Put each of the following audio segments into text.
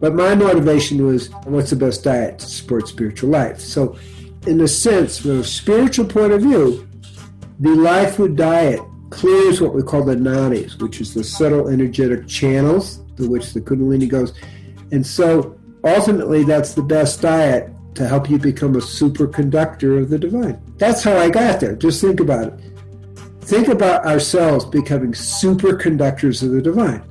But my motivation was what's the best diet to support spiritual life? So, in a sense, from a spiritual point of view, the life food diet clears what we call the nadis, which is the subtle energetic channels through which the Kundalini goes. And so ultimately, that's the best diet to help you become a superconductor of the divine. That's how I got there. Just think about it. Think about ourselves becoming superconductors of the divine.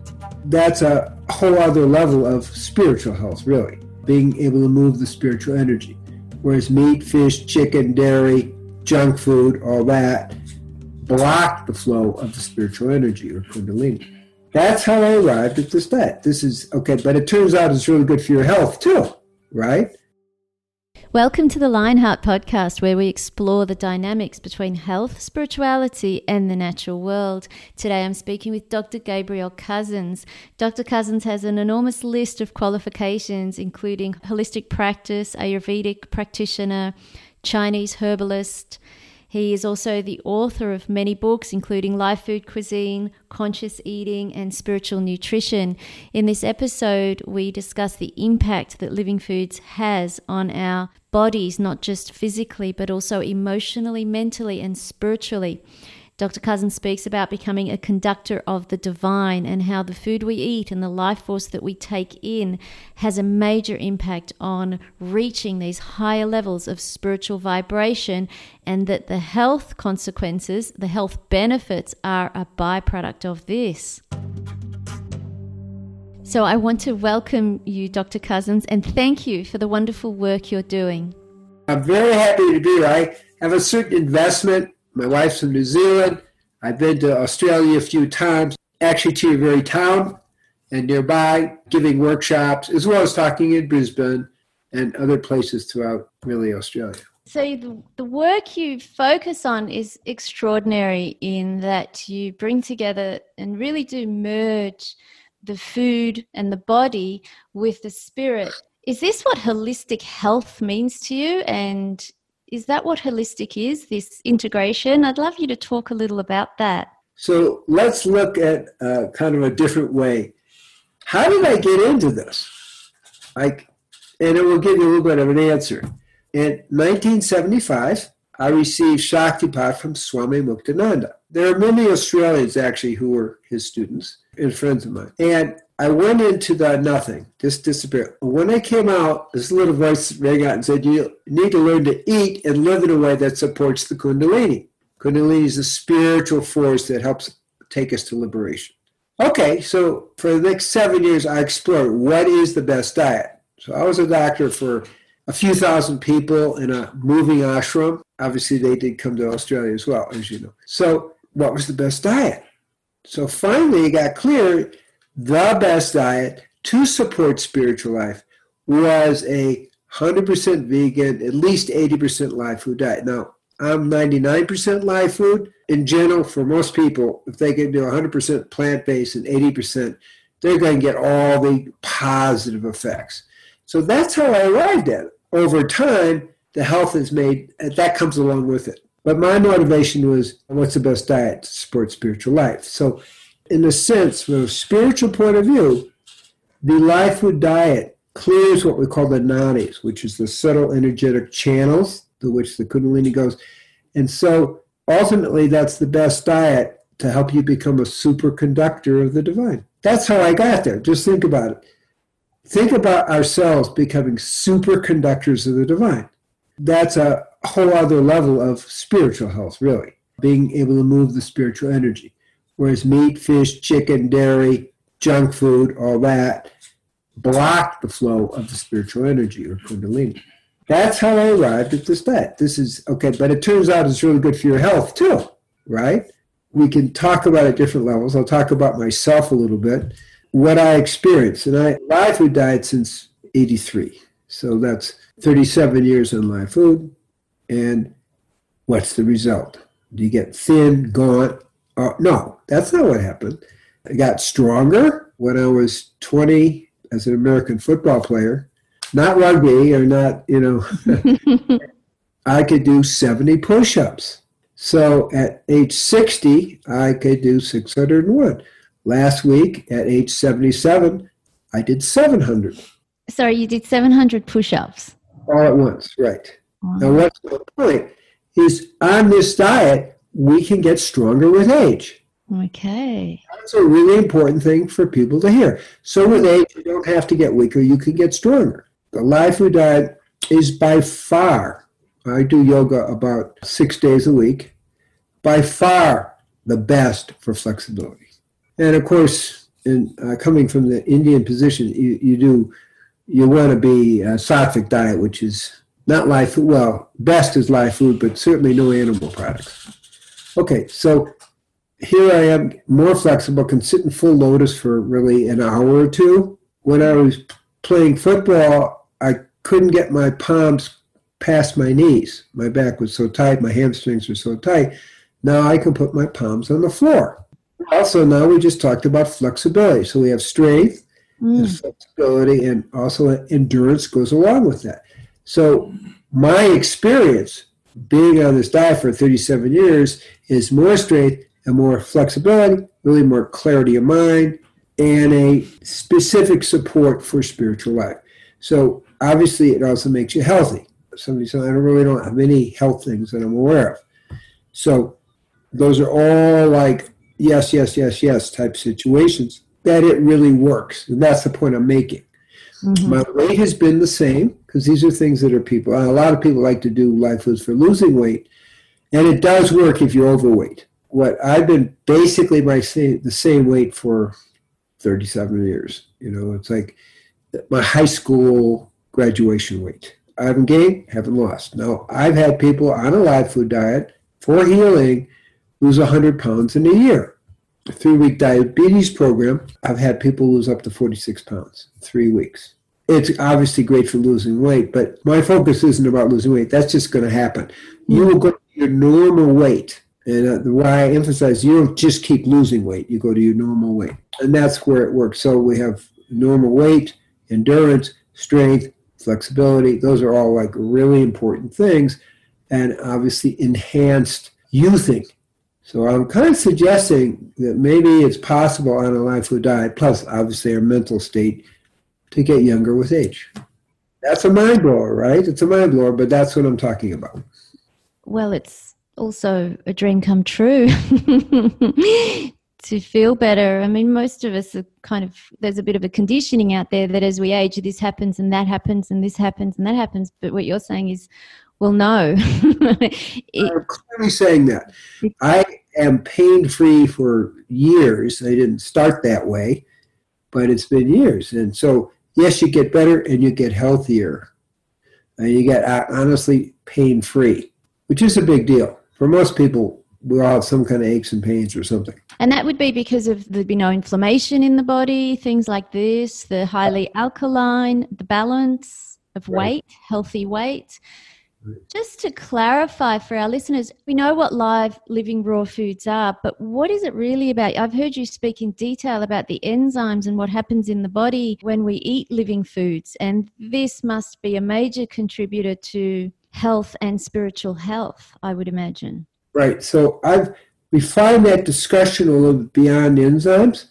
That's a whole other level of spiritual health, really, being able to move the spiritual energy. Whereas meat, fish, chicken, dairy, junk food, all that block the flow of the spiritual energy or kundalini. That's how I arrived at this diet. This is okay, but it turns out it's really good for your health too, right? Welcome to the Lionheart podcast, where we explore the dynamics between health, spirituality, and the natural world. Today I'm speaking with Dr. Gabriel Cousens. Dr. Cousens has an enormous list of qualifications, including holistic practice, Ayurvedic practitioner, Chinese herbalist, he is also the author of many books, including Life Food Cuisine, Conscious Eating, and Spiritual Nutrition. In this episode, we discuss the impact that living foods has on our bodies, not just physically, but also emotionally, mentally, and spiritually. Dr. Cousens speaks about becoming a conductor of the divine and how the food we eat and the life force that we take in has a major impact on reaching these higher levels of spiritual vibration, and that the health consequences, the health benefits, are a byproduct of this. So, I want to welcome you, Dr. Cousens, and thank you for the wonderful work you're doing. I'm very happy to be here. I have a certain investment my wife's from New Zealand. I've been to Australia a few times, actually to your very town and nearby, giving workshops, as well as talking in Brisbane and other places throughout really Australia. So, the, the work you focus on is extraordinary in that you bring together and really do merge the food and the body with the spirit. Is this what holistic health means to you? And is that what holistic is, this integration? I'd love you to talk a little about that. So let's look at uh, kind of a different way. How did I get into this? Like, and it will give you a little bit of an answer. In 1975, I received Shaktipat from Swami Muktananda. There are many Australians actually who were his students and friends of mine. And I went into the nothing, just disappeared. When I came out, this little voice rang out and said, You need to learn to eat and live in a way that supports the Kundalini. Kundalini is a spiritual force that helps take us to liberation. Okay, so for the next seven years, I explored what is the best diet. So I was a doctor for a few thousand people in a moving ashram. Obviously, they did come to Australia as well, as you know. So, what was the best diet? So finally, it got clear the best diet to support spiritual life was a 100% vegan, at least 80% live food diet. Now, I'm 99% live food. In general, for most people, if they can do 100% plant based and 80%, they're going to get all the positive effects. So that's how I arrived at it. Over time, the health is made, that comes along with it. But my motivation was what's the best diet to support spiritual life? So in a sense, from a spiritual point of view, the life food diet clears what we call the nadis, which is the subtle energetic channels through which the kundalini goes. And so ultimately, that's the best diet to help you become a superconductor of the divine. That's how I got there. Just think about it. Think about ourselves becoming superconductors of the divine. That's a whole other level of spiritual health, really, being able to move the spiritual energy whereas meat, fish, chicken, dairy, junk food, all that block the flow of the spiritual energy or kundalini. That's how I arrived at this diet. This is okay, but it turns out it's really good for your health too, right? We can talk about it at different levels. I'll talk about myself a little bit, what I experienced. And I live food diet since 83. So that's 37 years on live food. And what's the result? Do you get thin, gaunt, uh, no, that's not what happened. I got stronger when I was 20 as an American football player, not rugby or not, you know. I could do 70 push ups. So at age 60, I could do 601. Last week at age 77, I did 700. Sorry, you did 700 push ups. All at once, right. Wow. Now, what's the point? Is on this diet, we can get stronger with age. Okay. That's a really important thing for people to hear. So, with age, you don't have to get weaker, you can get stronger. The live food diet is by far, I do yoga about six days a week, by far the best for flexibility. And of course, in, uh, coming from the Indian position, you, you do you want to be a sattvic diet, which is not live food. Well, best is live food, but certainly no animal products. Okay, so here I am, more flexible, can sit in full lotus for really an hour or two. When I was playing football, I couldn't get my palms past my knees. My back was so tight, my hamstrings were so tight. Now I can put my palms on the floor. Also, now we just talked about flexibility. So we have strength, mm. and flexibility, and also endurance goes along with that. So my experience being on this diet for 37 years is more strength and more flexibility, really more clarity of mind, and a specific support for spiritual life. So obviously, it also makes you healthy. Somebody said, I don't really don't have any health things that I'm aware of. So those are all like yes, yes, yes, yes type situations that it really works. And that's the point I'm making. Mm-hmm. My weight has been the same because these are things that are people. A lot of people like to do live foods for losing weight, and it does work if you're overweight. What I've been basically my same, the same weight for 37 years. You know, it's like my high school graduation weight. I haven't gained, haven't lost. Now, I've had people on a live food diet for healing lose 100 pounds in a year three week diabetes program, I've had people lose up to 46 pounds three weeks. It's obviously great for losing weight, but my focus isn't about losing weight. That's just going to happen. You hmm. will go to your normal weight. And uh, why I emphasize you don't just keep losing weight, you go to your normal weight. And that's where it works. So we have normal weight, endurance, strength, flexibility. Those are all like really important things. And obviously enhanced youthing so I'm kind of suggesting that maybe it's possible on a live food diet, plus obviously our mental state, to get younger with age. That's a mind blower, right? It's a mind blower, but that's what I'm talking about. Well, it's also a dream come true to feel better. I mean, most of us are kind of, there's a bit of a conditioning out there that as we age, this happens and that happens and this happens and that happens. But what you're saying is, well, no. it, I'm clearly saying that. I am pain free for years. I didn't start that way, but it's been years. And so, yes, you get better and you get healthier. And you get uh, honestly pain free, which is a big deal. For most people, we all have some kind of aches and pains or something. And that would be because of there'd be no inflammation in the body, things like this, the highly alkaline, the balance of weight, right. healthy weight. Just to clarify for our listeners, we know what live living raw foods are, but what is it really about? I've heard you speak in detail about the enzymes and what happens in the body when we eat living foods, and this must be a major contributor to health and spiritual health, I would imagine. Right. So I've refined that discussion a little bit beyond enzymes,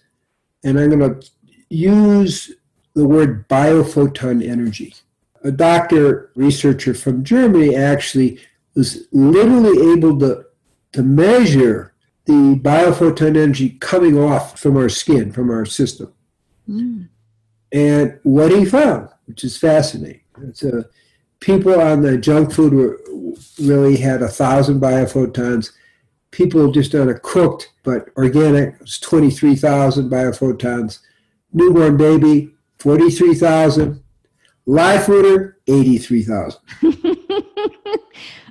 and I'm going to use the word biophoton energy a doctor researcher from Germany actually was literally able to, to measure the biophoton energy coming off from our skin, from our system. Mm. And what he found, which is fascinating, it's a, people on the junk food were, really had a thousand biophotons. People just on a cooked but organic was 23,000 biophotons. Newborn baby, 43,000 Live fooder, 83,000.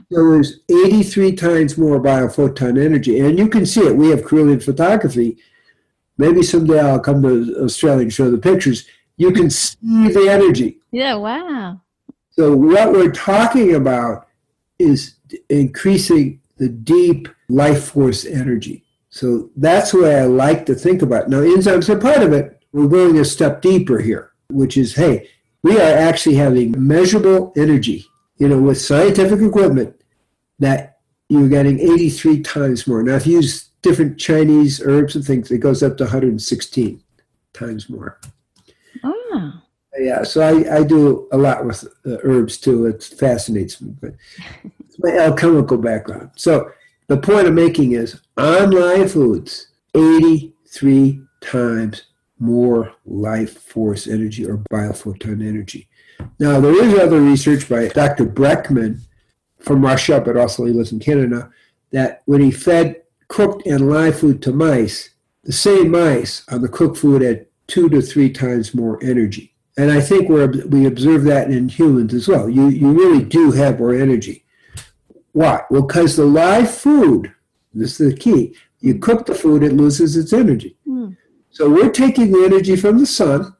there was 83 times more biophoton energy. And you can see it. We have Kirlian photography. Maybe someday I'll come to Australia and show the pictures. You can see the energy. Yeah, wow. So, what we're talking about is increasing the deep life force energy. So, that's way I like to think about. Now, enzymes are part of it. We're going a step deeper here, which is hey, we are actually having measurable energy, you know, with scientific equipment that you're getting 83 times more. Now, if you use different Chinese herbs and things, it goes up to 116 times more. Yeah, so I, I do a lot with uh, herbs too. It fascinates me, but it's my alchemical background. So the point I'm making is on live foods, 83 times more life force energy or biophoton energy. Now, there is other research by Dr. Brekhman from Russia, but also he lives in Canada, that when he fed cooked and live food to mice, the same mice on the cooked food had two to three times more energy. And I think we we observe that in humans as well. You, you really do have more energy. Why? Well, because the live food, this is the key, you cook the food, it loses its energy. Mm. So we're taking the energy from the sun,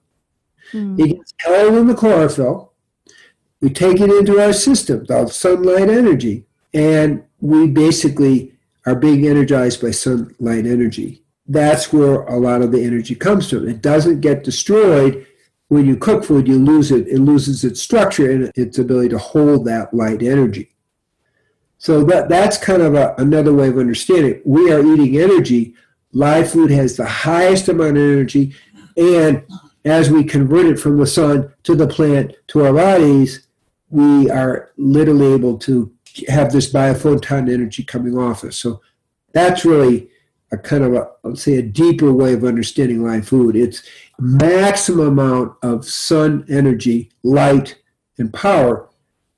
mm. it gets held in the chlorophyll, we take it into our system, the sunlight energy, and we basically are being energized by sunlight energy. That's where a lot of the energy comes from. It doesn't get destroyed when you cook food, you lose it. It loses its structure and its ability to hold that light energy. So that, that's kind of a, another way of understanding it. We are eating energy. Live food has the highest amount of energy. And as we convert it from the sun to the plant to our bodies, we are literally able to have this biophoton energy coming off us. So that's really a kind of a, let's say, a deeper way of understanding live food. It's maximum amount of sun energy, light, and power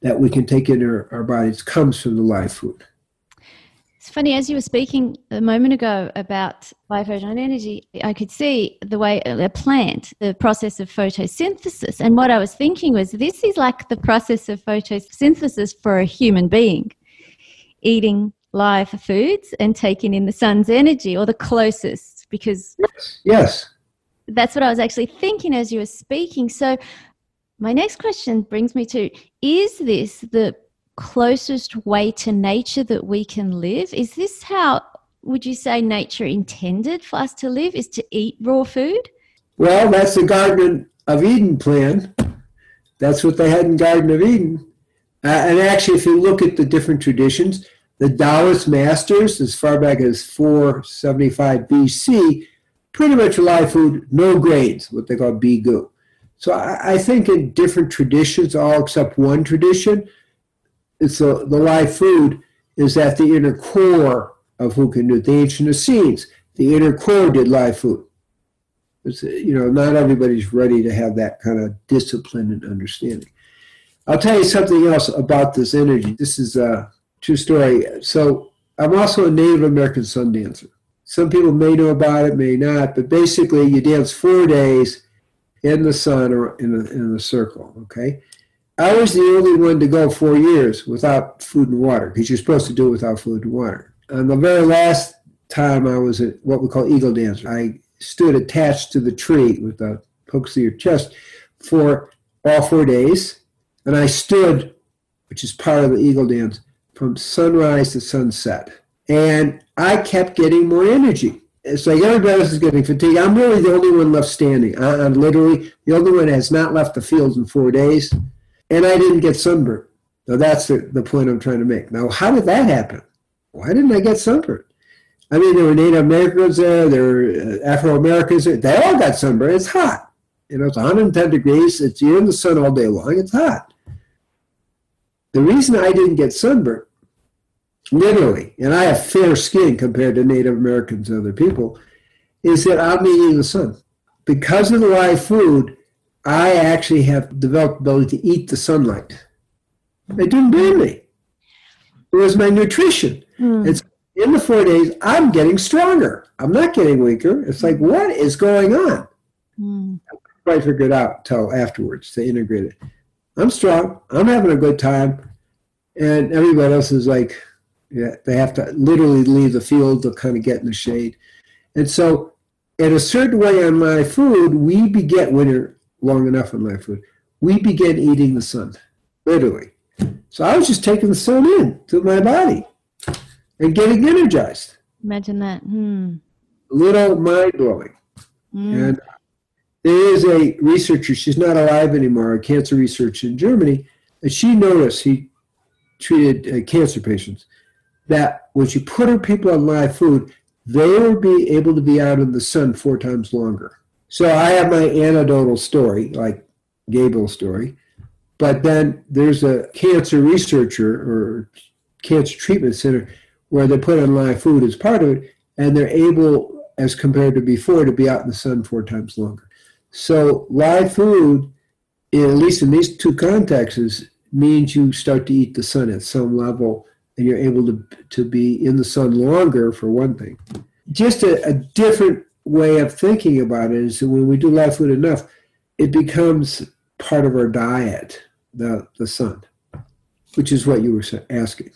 that we can take into our, our bodies comes from the live food. It's funny, as you were speaking a moment ago about biophoton energy, I could see the way a plant, the process of photosynthesis. And what I was thinking was this is like the process of photosynthesis for a human being eating live foods and taking in the sun's energy or the closest because. Yes. yes. That's what I was actually thinking as you were speaking. So, my next question brings me to is this the closest way to nature that we can live? Is this how would you say nature intended for us to live is to eat raw food? Well, that's the Garden of Eden plan. That's what they had in Garden of Eden. Uh, and actually, if you look at the different traditions, the Taoist masters, as far back as 475 BC, pretty much live food, no grains, what they call bigu. So I, I think in different traditions, all except one tradition, it's the, the live food is at the inner core of who can do it. The ancient Essenes, the inner core did live food. It's, you know, not everybody's ready to have that kind of discipline and understanding. I'll tell you something else about this energy. This is a true story. So I'm also a Native American sun dancer. Some people may know about it, may not, but basically you dance four days in the sun or in a, in a circle, okay? I was the only one to go four years without food and water because you're supposed to do it without food and water. And the very last time I was at what we call eagle dance, I stood attached to the tree with the hooks to your chest for all four days. And I stood, which is part of the eagle dance, from sunrise to sunset. And I kept getting more energy. It's like everybody else is getting fatigued. I'm really the only one left standing. I'm literally the only one that has not left the field in four days and I didn't get sunburned. Now that's the, the point I'm trying to make. Now, how did that happen? Why didn't I get sunburned? I mean, there were Native Americans there, there were uh, Afro Americans there. They all got sunburned. It's hot. You know, it's 110 degrees. It's you're in the sun all day long. It's hot. The reason I didn't get sunburned, literally, and I have fair skin compared to Native Americans and other people, is that I'm eating the sun. Because of the live food, I actually have developed the ability to eat the sunlight. It didn't burn me. It was my nutrition. Mm. It's in the four days, I'm getting stronger. I'm not getting weaker. It's like, what is going on? Mm. I figured it out until afterwards to integrate it. I'm strong. I'm having a good time. And everybody else is like, yeah, they have to literally leave the field to kind of get in the shade. And so, in a certain way on my food, we beget winter long enough on my food, we begin eating the sun, literally. So I was just taking the sun in to my body and getting energized. Imagine that. Hmm. Little mind blowing. Mm. And there is a researcher, she's not alive anymore, a cancer researcher in Germany, and she noticed he treated uh, cancer patients that when she put her people on live food, they would be able to be out in the sun four times longer. So I have my anecdotal story, like Gabriel story. But then there's a cancer researcher or cancer treatment center where they put on live food as part of it, and they're able, as compared to before, to be out in the sun four times longer. So live food, at least in these two contexts, means you start to eat the sun at some level and you're able to, to be in the sun longer, for one thing. Just a, a different way of thinking about it is that when we do live food enough, it becomes part of our diet, the, the sun, which is what you were asking.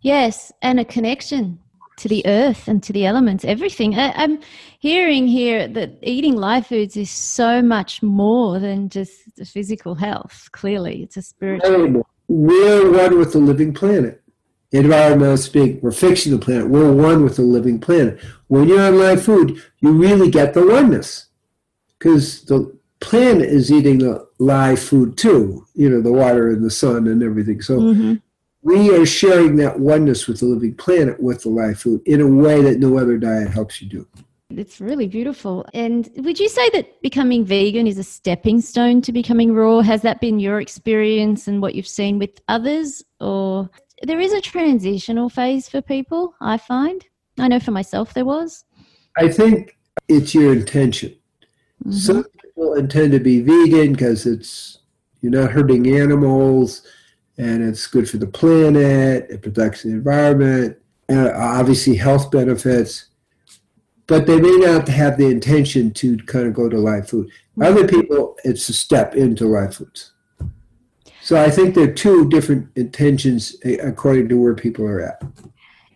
Yes, and a connection to the earth and to the elements, everything. I, am hearing here that eating live foods is so much more than just the physical health. Clearly, it's a spiritual. We're one with the living planet. Environmental speak, we're fixing the planet. We're one with the living planet. When you're on live food, you really get the oneness because the planet is eating the live food too. You know, the water and the sun and everything. So. Mm-hmm we are sharing that oneness with the living planet with the live food in a way that no other diet helps you do. It's really beautiful. And would you say that becoming vegan is a stepping stone to becoming raw? Has that been your experience and what you've seen with others? Or there is a transitional phase for people, I find. I know for myself there was. I think it's your intention. Mm-hmm. Some people intend to be vegan because it's you're not hurting animals and it's good for the planet, it protects the environment, and obviously health benefits. But they may not have the intention to kind of go to live food. Other people, it's a step into live foods. So I think there are two different intentions eh, according to where people are at.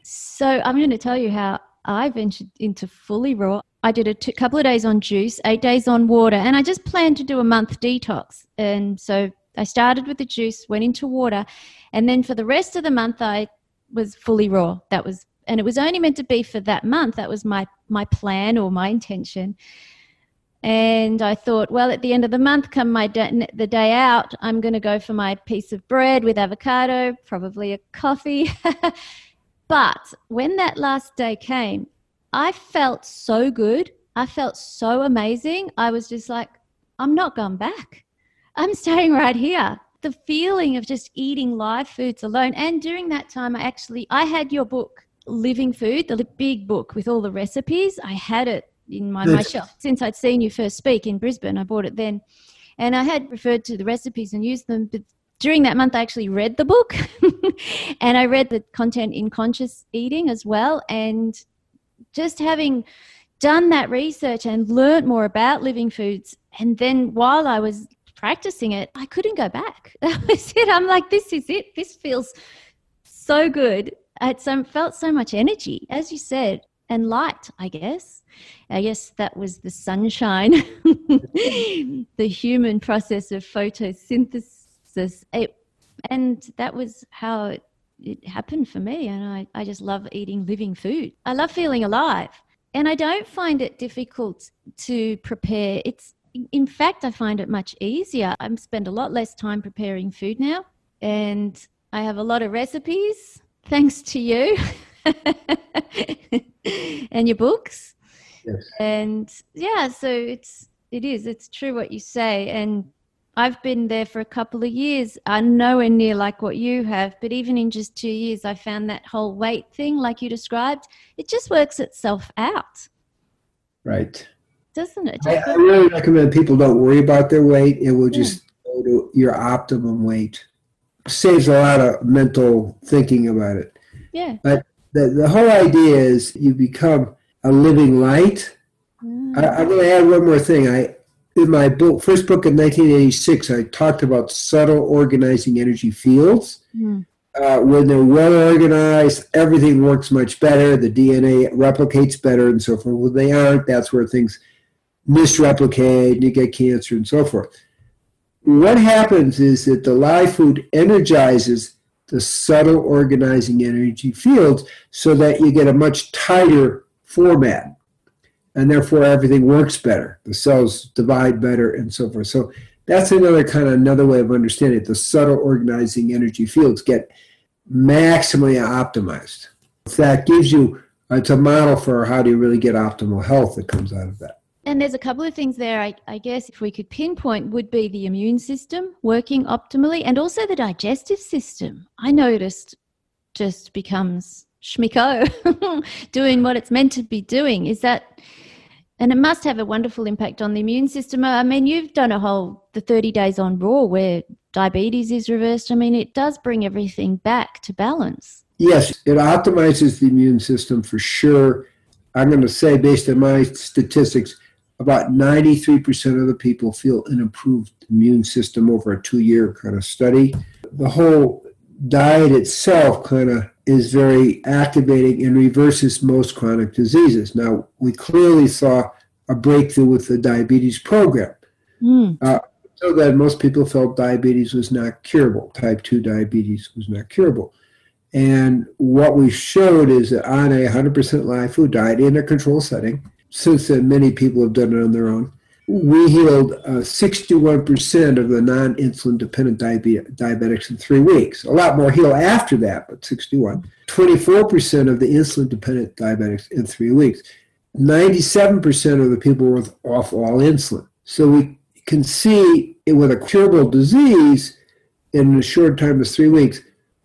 So I'm going to tell you how I ventured into fully raw. I did a couple of days on juice, eight days on water, and I just planned to do a month detox. And so I started with the juice, went into water, and then for the rest of the month I was fully raw. That was and it was only meant to be for that month. That was my my plan or my intention. And I thought, well, at the end of the month, come my the day out, I'm going to go for my piece of bread with avocado, probably a coffee. but when that last day came, I felt so good. I felt so amazing. I was just like, I'm not going back. I'm staying right here. The feeling of just eating live foods alone. And during that time, I actually, I had your book, Living Food, the big book with all the recipes. I had it in my, my shelf since I'd seen you first speak in Brisbane. I bought it then. And I had referred to the recipes and used them. But during that month, I actually read the book and I read the content in conscious eating as well. And just having done that research and learnt more about living foods, and then while I was practicing it, I couldn't go back. That was it. I'm like, this is it. This feels so good. It so, um, felt so much energy, as you said, and light, I guess. I guess that was the sunshine, the human process of photosynthesis. It, and that was how it, it happened for me. And I, I just love eating living food. I love feeling alive. And I don't find it difficult to prepare. It's in fact, I find it much easier. I spend a lot less time preparing food now, and I have a lot of recipes thanks to you and your books. Yes. And yeah, so it's it is it's true what you say, and I've been there for a couple of years. I'm nowhere near like what you have, but even in just two years, I found that whole weight thing, like you described, it just works itself out. Right doesn't it? I, I, really recommend people don't worry about their weight. It will just yeah. go to your optimum weight. Saves a lot of mental thinking about it. Yeah. But the, the whole idea is you become a living light. Mm. I, I'm going to add one more thing. I in my book, first book in 1986, I talked about subtle organizing energy fields. Mm. Uh, when they're well organized, everything works much better. The DNA replicates better, and so forth. When they aren't, that's where things misreplicate, and you get cancer, and so forth. What happens is that the live food energizes the subtle organizing energy fields so that you get a much tighter format. And therefore, everything works better. The cells divide better, and so forth. So, that's another kind of another way of understanding it. The subtle organizing energy fields get maximally optimized. That gives you, it's a model for how do you really get optimal health that comes out of that. And there's a couple of things there, I, I, guess, if we could pinpoint, would be the immune system working optimally and also the digestive system. I noticed just becomes schmicko, doing what it's meant to be doing. Is that, and it must have a wonderful impact on the immune system. I mean, you've done a whole, the 30 days on raw where diabetes is reversed. I mean, it does bring everything back to balance. Yes, it optimizes the immune system for sure. I'm going to say, based on my statistics, about 93% of the people feel an improved immune system over a two year kind of study. The whole diet itself kind of is very activating and reverses most chronic diseases. Now, we clearly saw a breakthrough with the diabetes program. Mm. Uh, so that most people felt diabetes was not curable. Type 2 diabetes was not curable. And what we showed is that on a 100% live food diet in a control setting, since then many people have done it on their own, we healed uh, 61% of the non insulin dependent diabetics in three weeks. A lot more heal after that, but 61. 24% of the insulin dependent diabetics in three weeks. 97% of the people were off all insulin. So we can see it with a curable disease in a short time of three weeks,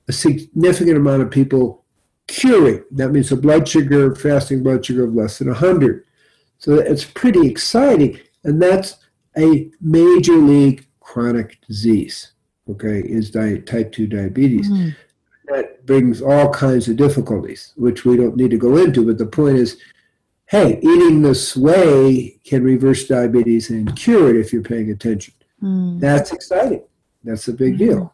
a significant amount of people curing. That means a blood sugar, fasting blood sugar of less than 100. So it's pretty exciting. And that's a major league chronic disease, okay, is type 2 diabetes. Mm. That brings all kinds of difficulties, which we don't need to go into. But the point is, hey, eating this way can reverse diabetes and cure it if you're paying attention. Mm. That's exciting. That's a big deal.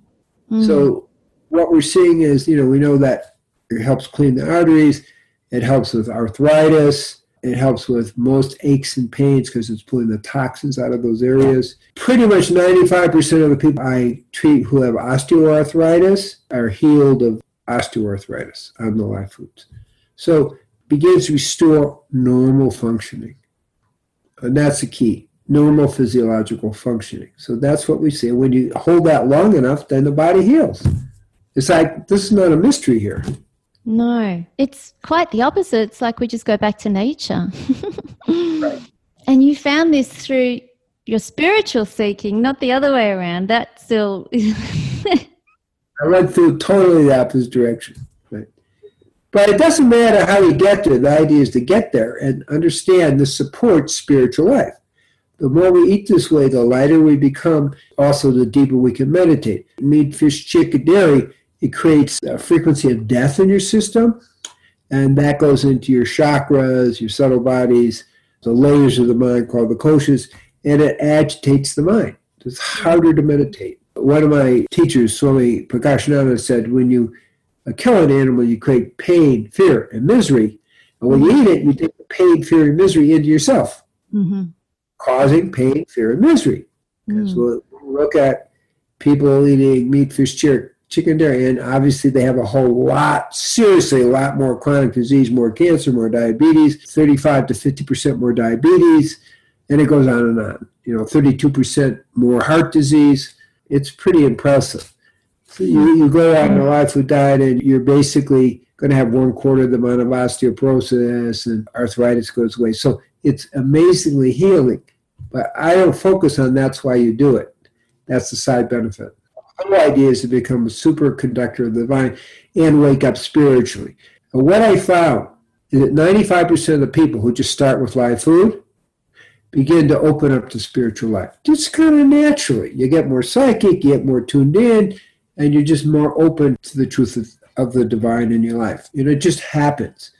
Mm. So, what we're seeing is, you know, we know that it helps clean the arteries, it helps with arthritis, it helps with most aches and pains because it's pulling the toxins out of those areas. Pretty much 95% of the people I treat who have osteoarthritis are healed of osteoarthritis on the live foods. So begins to restore normal functioning. And that's the key normal physiological functioning. So that's what we see. When you hold that long enough, then the body heals. It's like this is not a mystery here. No, it's quite the opposite. It's like we just go back to nature. right. And you found this through your spiritual seeking, not the other way around. That still. I went through totally the opposite direction. Right. But it doesn't matter how you get there. The idea is to get there and understand this supports spiritual life. The more we eat this way, the lighter we become. Also, the deeper we can meditate. Meat, fish, chicken, dairy it creates a frequency of death in your system, and that goes into your chakras, your subtle bodies, the layers of the mind called the koshas, and it agitates the mind. It's harder to meditate. One of my teachers, Swami Prakashananda, said when you kill an animal, you create pain, fear, and misery. And when you eat it, you take the pain, fear, and misery into yourself, mm-hmm. causing pain, fear, and misery. Because mm. we'll look at people eating meat, fish, chicken, chicken dairy, and obviously they have a whole lot, seriously, a lot more chronic disease, more cancer, more diabetes, 35 to 50% more diabetes, and it goes on and on. You know, 32% more heart disease. It's pretty impressive. So you, you go out on a live food diet and you're basically going to have one quarter of the amount of osteoporosis and arthritis goes away. So it's amazingly healing. But I don't focus on that's why you do it. That's the side benefit whole idea is to become a superconductor of the divine and wake up spiritually. And what I found is that 95% of the people who just start with live food begin to open up to spiritual life. Just kind of naturally. You get more psychic, you get more tuned in, and you're just more open to the truth of, of the divine in your life. You know, it just happens.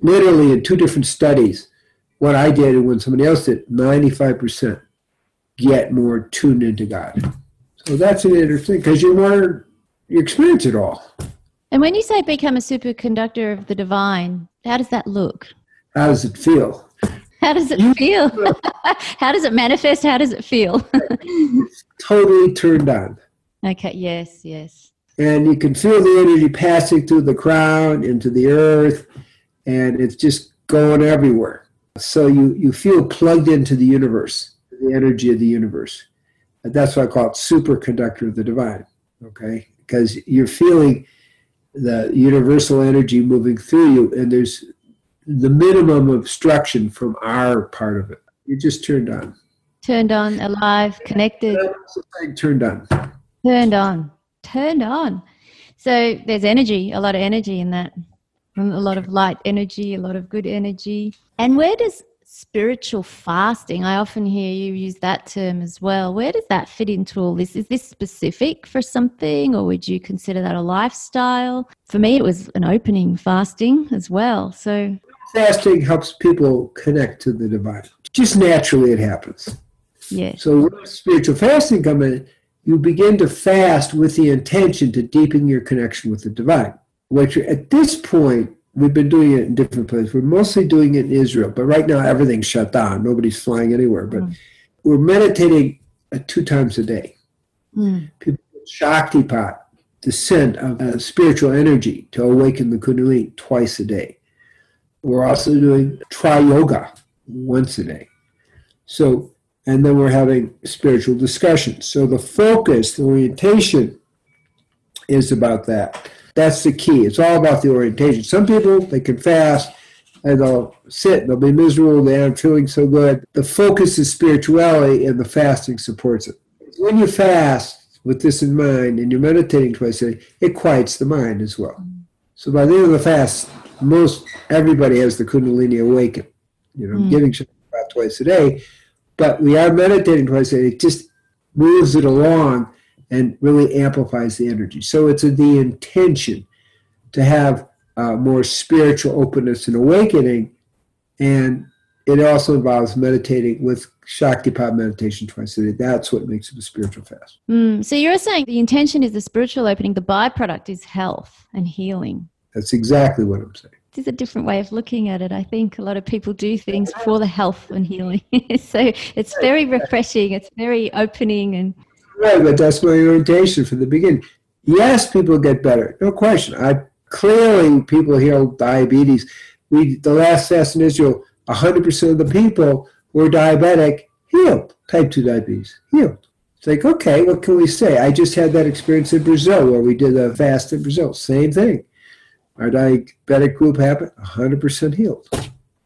Literally, in two different studies, what I did and when somebody else did, 95% get more tuned into God. So that's an interesting because you want you experience it all. And when you say become a superconductor of the divine, how does that look? How does it feel? How does it feel? how does it manifest? How does it feel? totally turned on. Okay, yes, yes. And you can feel the energy passing through the crown into the earth, and it's just going everywhere. So you, you feel plugged into the universe, the energy of the universe. That's why I call it superconductor of the divine, okay? Because you're feeling the universal energy moving through you, and there's the minimum obstruction from our part of it. You're just turned on. Turned on, alive, connected. Turned on. Turned on. Turned on. So there's energy, a lot of energy in that. A lot of light energy, a lot of good energy. And where does spiritual fasting, I often hear you use that term as well. Where does that fit into all this? Is this specific for something, or would you consider that a lifestyle? For me, it was an opening fasting as well. So fasting helps people connect to the divine. Just naturally, it happens. Yeah. So spiritual fasting come in, you begin to fast with the intention to deepen your connection with the divine. Which at this point, we've been doing it in different places. We're mostly doing it in Israel, but right now everything's shut down. Nobody's flying anywhere. But mm. we're meditating two times a day. Mm. People Shaktipat, the scent of uh, spiritual energy to awaken the Kundalini twice a day. We're also doing Tri Yoga once a day. So, and then we're having spiritual discussions. So the focus, the orientation is about that. That's the key. It's all about the orientation. Some people, they can fast and they'll sit, and they'll be miserable, they aren't feeling so good. The focus is spirituality and the fasting supports it. When you fast with this in mind and you're meditating twice a day, it quiets the mind as well. So by the end of the fast, most everybody has the Kundalini awaken. You know, mm. giving about twice a day, but we are meditating twice a day. It just moves it along and really amplifies the energy. So it's a, the intention to have uh, more spiritual openness and awakening, and it also involves meditating with Shaktipat meditation twice a day. That's what makes it a spiritual fast. Mm, so you're saying the intention is the spiritual opening, the byproduct is health and healing. That's exactly what I'm saying. It's a different way of looking at it. I think a lot of people do things for the health and healing. so it's very refreshing. It's very opening and right, but that's my orientation from the beginning. Yes, people get better, no question. I clearly people heal diabetes. We the last test in Israel, hundred percent of the people were diabetic healed, type two diabetes healed. It's like, okay, what can we say? I just had that experience in Brazil where we did a fast in Brazil. Same thing. Our diabetic group happened, 100% healed.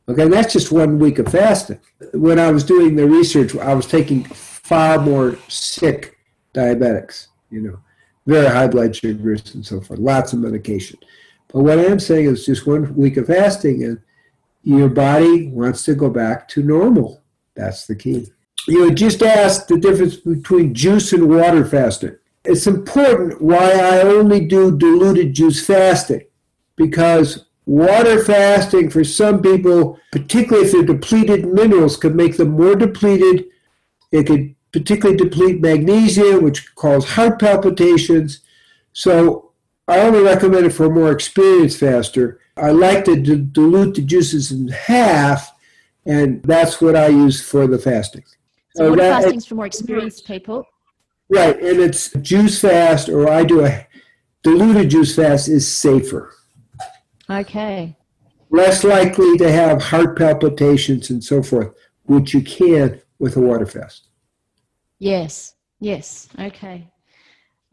Okay, that's just one week of fasting. When I was doing the research, I was taking far more sick diabetics, you know, very high blood sugars and so forth, lots of medication. But what I am saying is just one week of fasting and your body wants to go back to normal. That's the key. You just asked the difference between juice and water fasting. It's important why I only do diluted juice fasting because water fasting for some people, particularly if they're depleted minerals, could make them more depleted. It could particularly deplete magnesium, which cause heart palpitations. So I only recommend it for a more experienced faster. I like to d- dilute the juices in half, and that's what I use for the fasting. So, water fasting is for more experienced people. Right, and it's juice fast, or I do a diluted juice fast is safer. Okay. Less likely to have heart palpitations and so forth, which you can with a water fast. Yes, yes. Okay.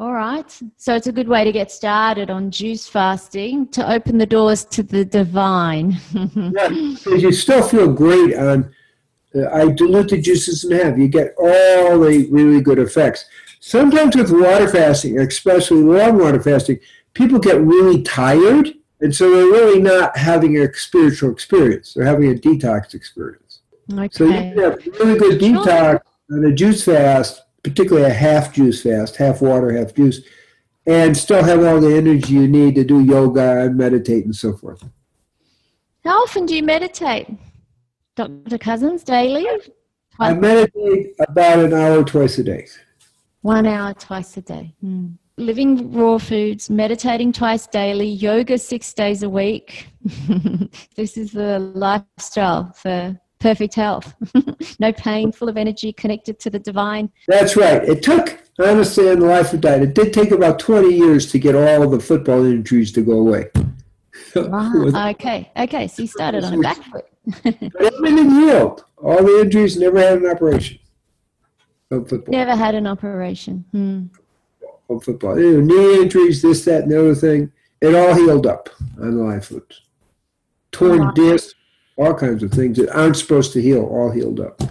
All right. So it's a good way to get started on juice fasting to open the doors to the divine. yeah, you still feel great on. Uh, I dilute the juices in half. You get all the really good effects. Sometimes with water fasting, especially long water fasting, people get really tired, and so they're really not having a spiritual experience. They're having a detox experience. Okay. So you can have really good detox on a juice fast, particularly a half juice fast, half water, half juice, and still have all the energy you need to do yoga and meditate and so forth. How often do you meditate, Dr. Cousens? daily? I meditate about an hour twice a day. One hour twice a day. Hmm. Living raw foods, meditating twice daily, yoga six days a week. this is the lifestyle for perfect health, no pain, full of energy, connected to the divine. That's right. It took, honestly, in the life of diet, it did take about 20 years to get all of the football injuries to go away. Ah, okay, okay. So you started on a back foot. but everything healed. All the injuries, never had an operation. Of football. Never had an operation. Hmm. Of football. You know, knee injuries, this, that, and the other thing. It all healed up on the life foods. Torn disc, all kinds of things that aren't supposed to heal, all healed up.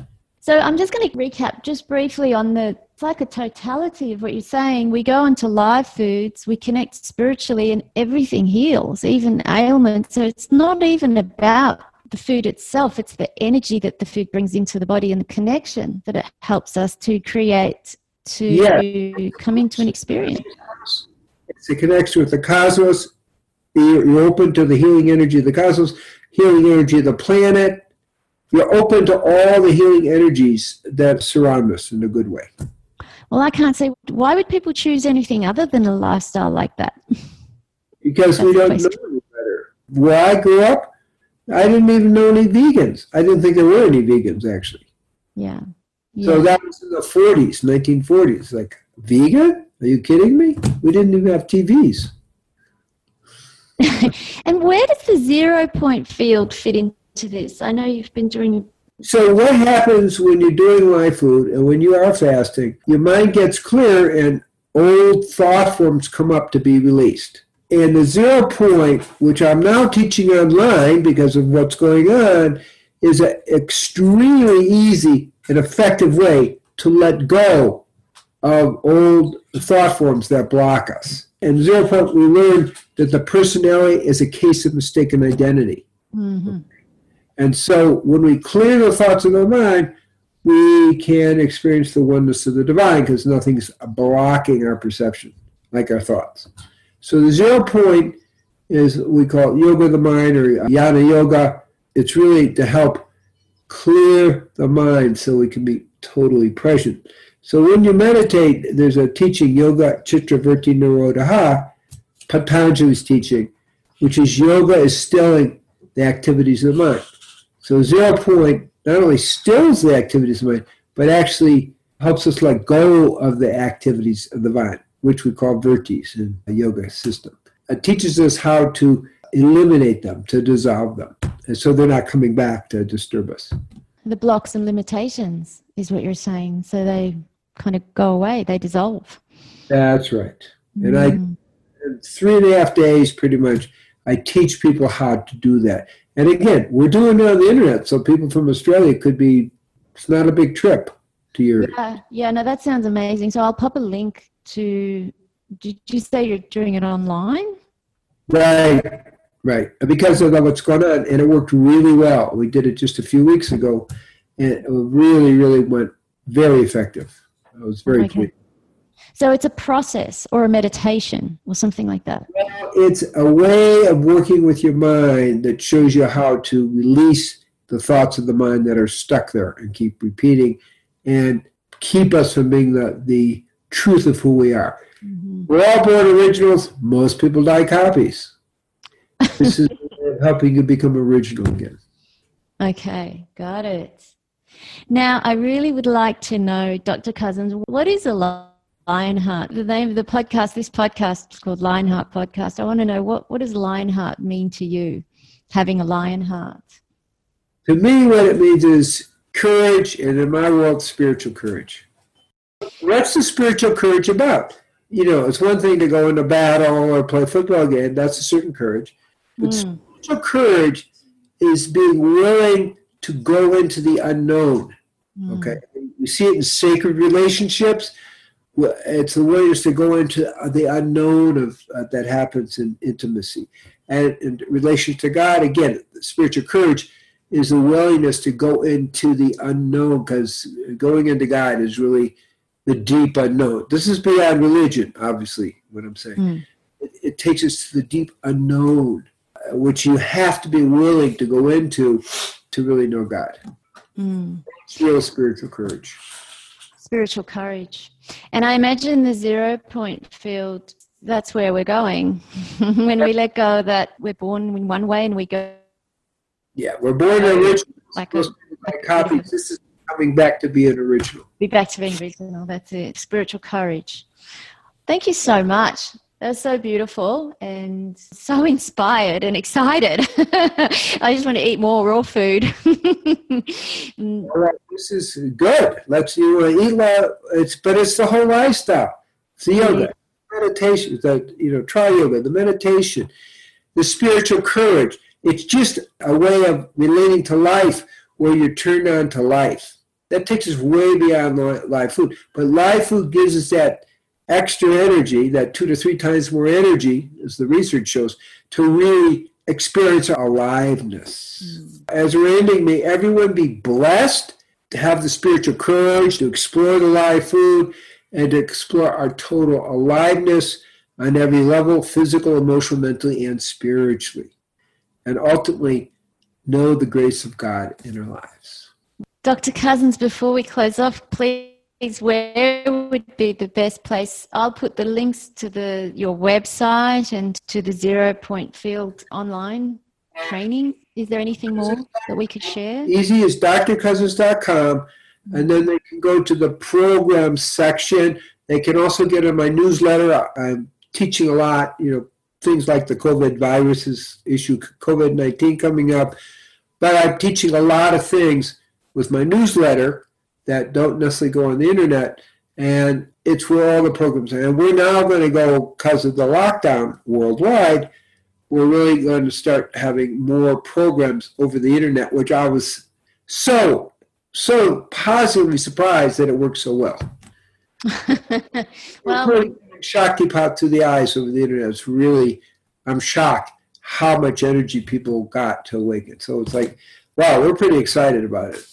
So I'm just going to recap just briefly on the it's like a totality of what you're saying. We go into live foods, we connect spiritually, and everything heals, even ailments. So it's not even about the food itself, it's the energy that the food brings into the body and the connection that it helps us to create to yeah. come into an experience. It's a connection with the cosmos. You're open to the healing energy of the cosmos, healing energy of the planet. You're open to all the healing energies that surround us in a good way. Well, I can't say why would people choose anything other than a lifestyle like that? Because That's we don't know any better. Where I grew up, I didn't even know any vegans. I didn't think there were any vegans actually. Yeah. yeah. So that was in the 40s, 1940s. Like, vegan? Are you kidding me? We didn't even have TVs. and where does the zero point field fit into this? I know you've been doing so what happens when you're doing live food and when you are fasting? Your mind gets clear and old thought forms come up to be released. And the zero point, which I'm now teaching online because of what's going on, is an extremely easy and effective way to let go of old thought forms that block us. And zero point, we learn that the personality is a case of mistaken identity. Mm-hmm. And so when we clear the thoughts of the mind, we can experience the oneness of the divine because nothing's blocking our perception like our thoughts. So the zero point is we call it yoga of the mind or jnana yoga. It's really to help clear the mind so we can be totally present. So when you meditate, there's a teaching, Yoga Chitta Vritti Nirodha, Patanjali's teaching, which is yoga is stilling the activities of the mind. So zero point not only stills the activities of the mind, but actually helps us let go of the activities of the mind, which we call vrittis in a yoga system. It teaches us how to eliminate them, to dissolve them, and so they're not coming back to disturb us. The blocks and limitations is what you're saying. So they kind of go away, they dissolve. That's right. And I, mm. in three and a half days, pretty much, I teach people how to do that. And again, we're doing it on the internet, so people from Australia could be. It's not a big trip to your. Yeah, yeah. No, that sounds amazing. So I'll pop a link to. Did you say you're doing it online? Right, right. Because of what's going on, and it worked really well. We did it just a few weeks ago, and it really, really went very effective. It was very okay. So it's a process or a meditation or something like that. Well, it's a way of working with your mind that shows you how to release the thoughts of the mind that are stuck there and keep repeating and keep us from being the, the truth of who we are. Mm-hmm. We're all born originals. Most people die copies. This is helping you become original again. Okay, got it. Now, I really would like to know, Dr. Cousens, what is a Lionheart. The name of the podcast, this podcast is called Lionheart Podcast. I want to know what, what does Lionheart mean to you, having a lion heart? To me, what it means is courage, and in my world, spiritual courage. What's the spiritual courage about? You know, it's one thing to go into battle or play football again, that's a certain courage. But mm. spiritual courage is being willing to go into the unknown. Mm. Okay. You see it in sacred relationships it's the willingness to go into the unknown of uh, that happens in intimacy and in relation to god again spiritual courage is the willingness to go into the unknown because going into god is really the deep unknown this is beyond religion obviously what i'm saying mm. it, it, takes us to the deep unknown uh, which you have to be willing to go into to really know god mm. it's real spiritual courage spiritual courage. And I imagine the zero point field, that's where we're going. when we let go that we're born in one way and we go. Yeah, we're born original. Like a, like copies. This is coming back to being original. Be back to being original. That's it. Spiritual courage. Thank you so much. That's so beautiful and so inspired and excited. I just want to eat more raw food. Right, this is good. Let's you uh, eat more. It's but it's the whole lifestyle. It's the yoga, meditation. The you know try yoga, the meditation, the spiritual courage. It's just a way of relating to life where you're turned on to life. that takes us way beyond live food. But live food gives us that extra energy, that two to three times more energy, as the research shows, to really experience our aliveness. Mm. As we're ending, may everyone be blessed to have the spiritual courage to explore the live food and to explore our total aliveness on every level physical, emotional, mentally, and spiritually. And ultimately, know the grace of God in our lives. Dr. Cousens, before we close off, please, where would be the best place? I'll put the links to the your website and to the Zero Point Field online training. Is there anything more that we could share? Easy is drcousens.com, and then they can go to the program section. They can also get on my newsletter. I'm teaching a lot, you know, things like the COVID viruses issue, COVID 19 coming up. But I'm teaching a lot of things with my newsletter that don't necessarily go on the internet. And it's where all the programs are. And we're now going to go, because of the lockdown worldwide, we're really going to start having more programs over the internet, which I was so, so positively surprised that it worked so well. well, shocked you pop to the eyes over the internet. It's really, I'm shocked how much energy people got to awaken. So it's like, wow, we're pretty excited about it.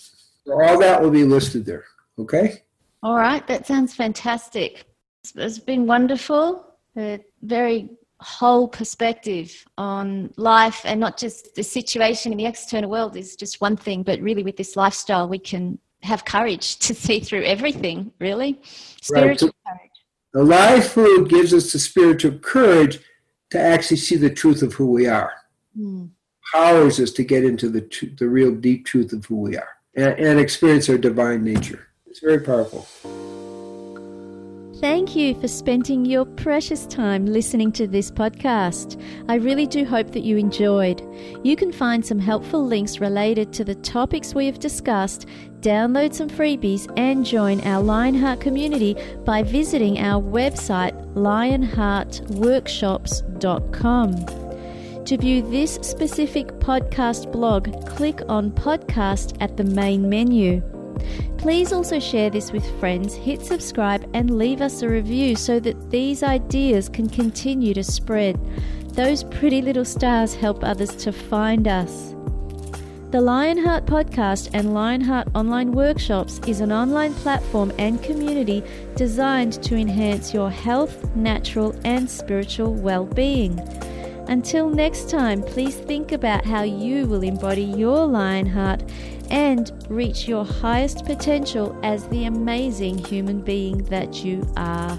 So all that will be listed there. Okay. All right. That sounds fantastic. It's been wonderful. A very whole perspective on life and not just the situation in the external world is just one thing, but really with this lifestyle, we can have courage to see through everything, really. Spiritual right. courage. The live food gives us the spiritual courage to actually see the truth of who we are. Mm. Powers us to get into the, the real deep truth of who we are and, and experience our divine nature. It's very powerful. Thank you for spending your precious time listening to this podcast. I really do hope that you enjoyed. You can find some helpful links related to the topics we have discussed, download some freebies, and join our Lionheart community by visiting our website lionheartworkshops.com. To view this specific podcast blog, click on Podcast at the main menu. Please also share this with friends, hit subscribe, and leave us a review so that these ideas can continue to spread. Those pretty little stars help others to find us. The Lionheart Podcast and Lionheart Online Workshops is an online platform and community designed to enhance your health, natural, and spiritual well being. Until next time, please think about how you will embody your lion heart and reach your highest potential as the amazing human being that you are.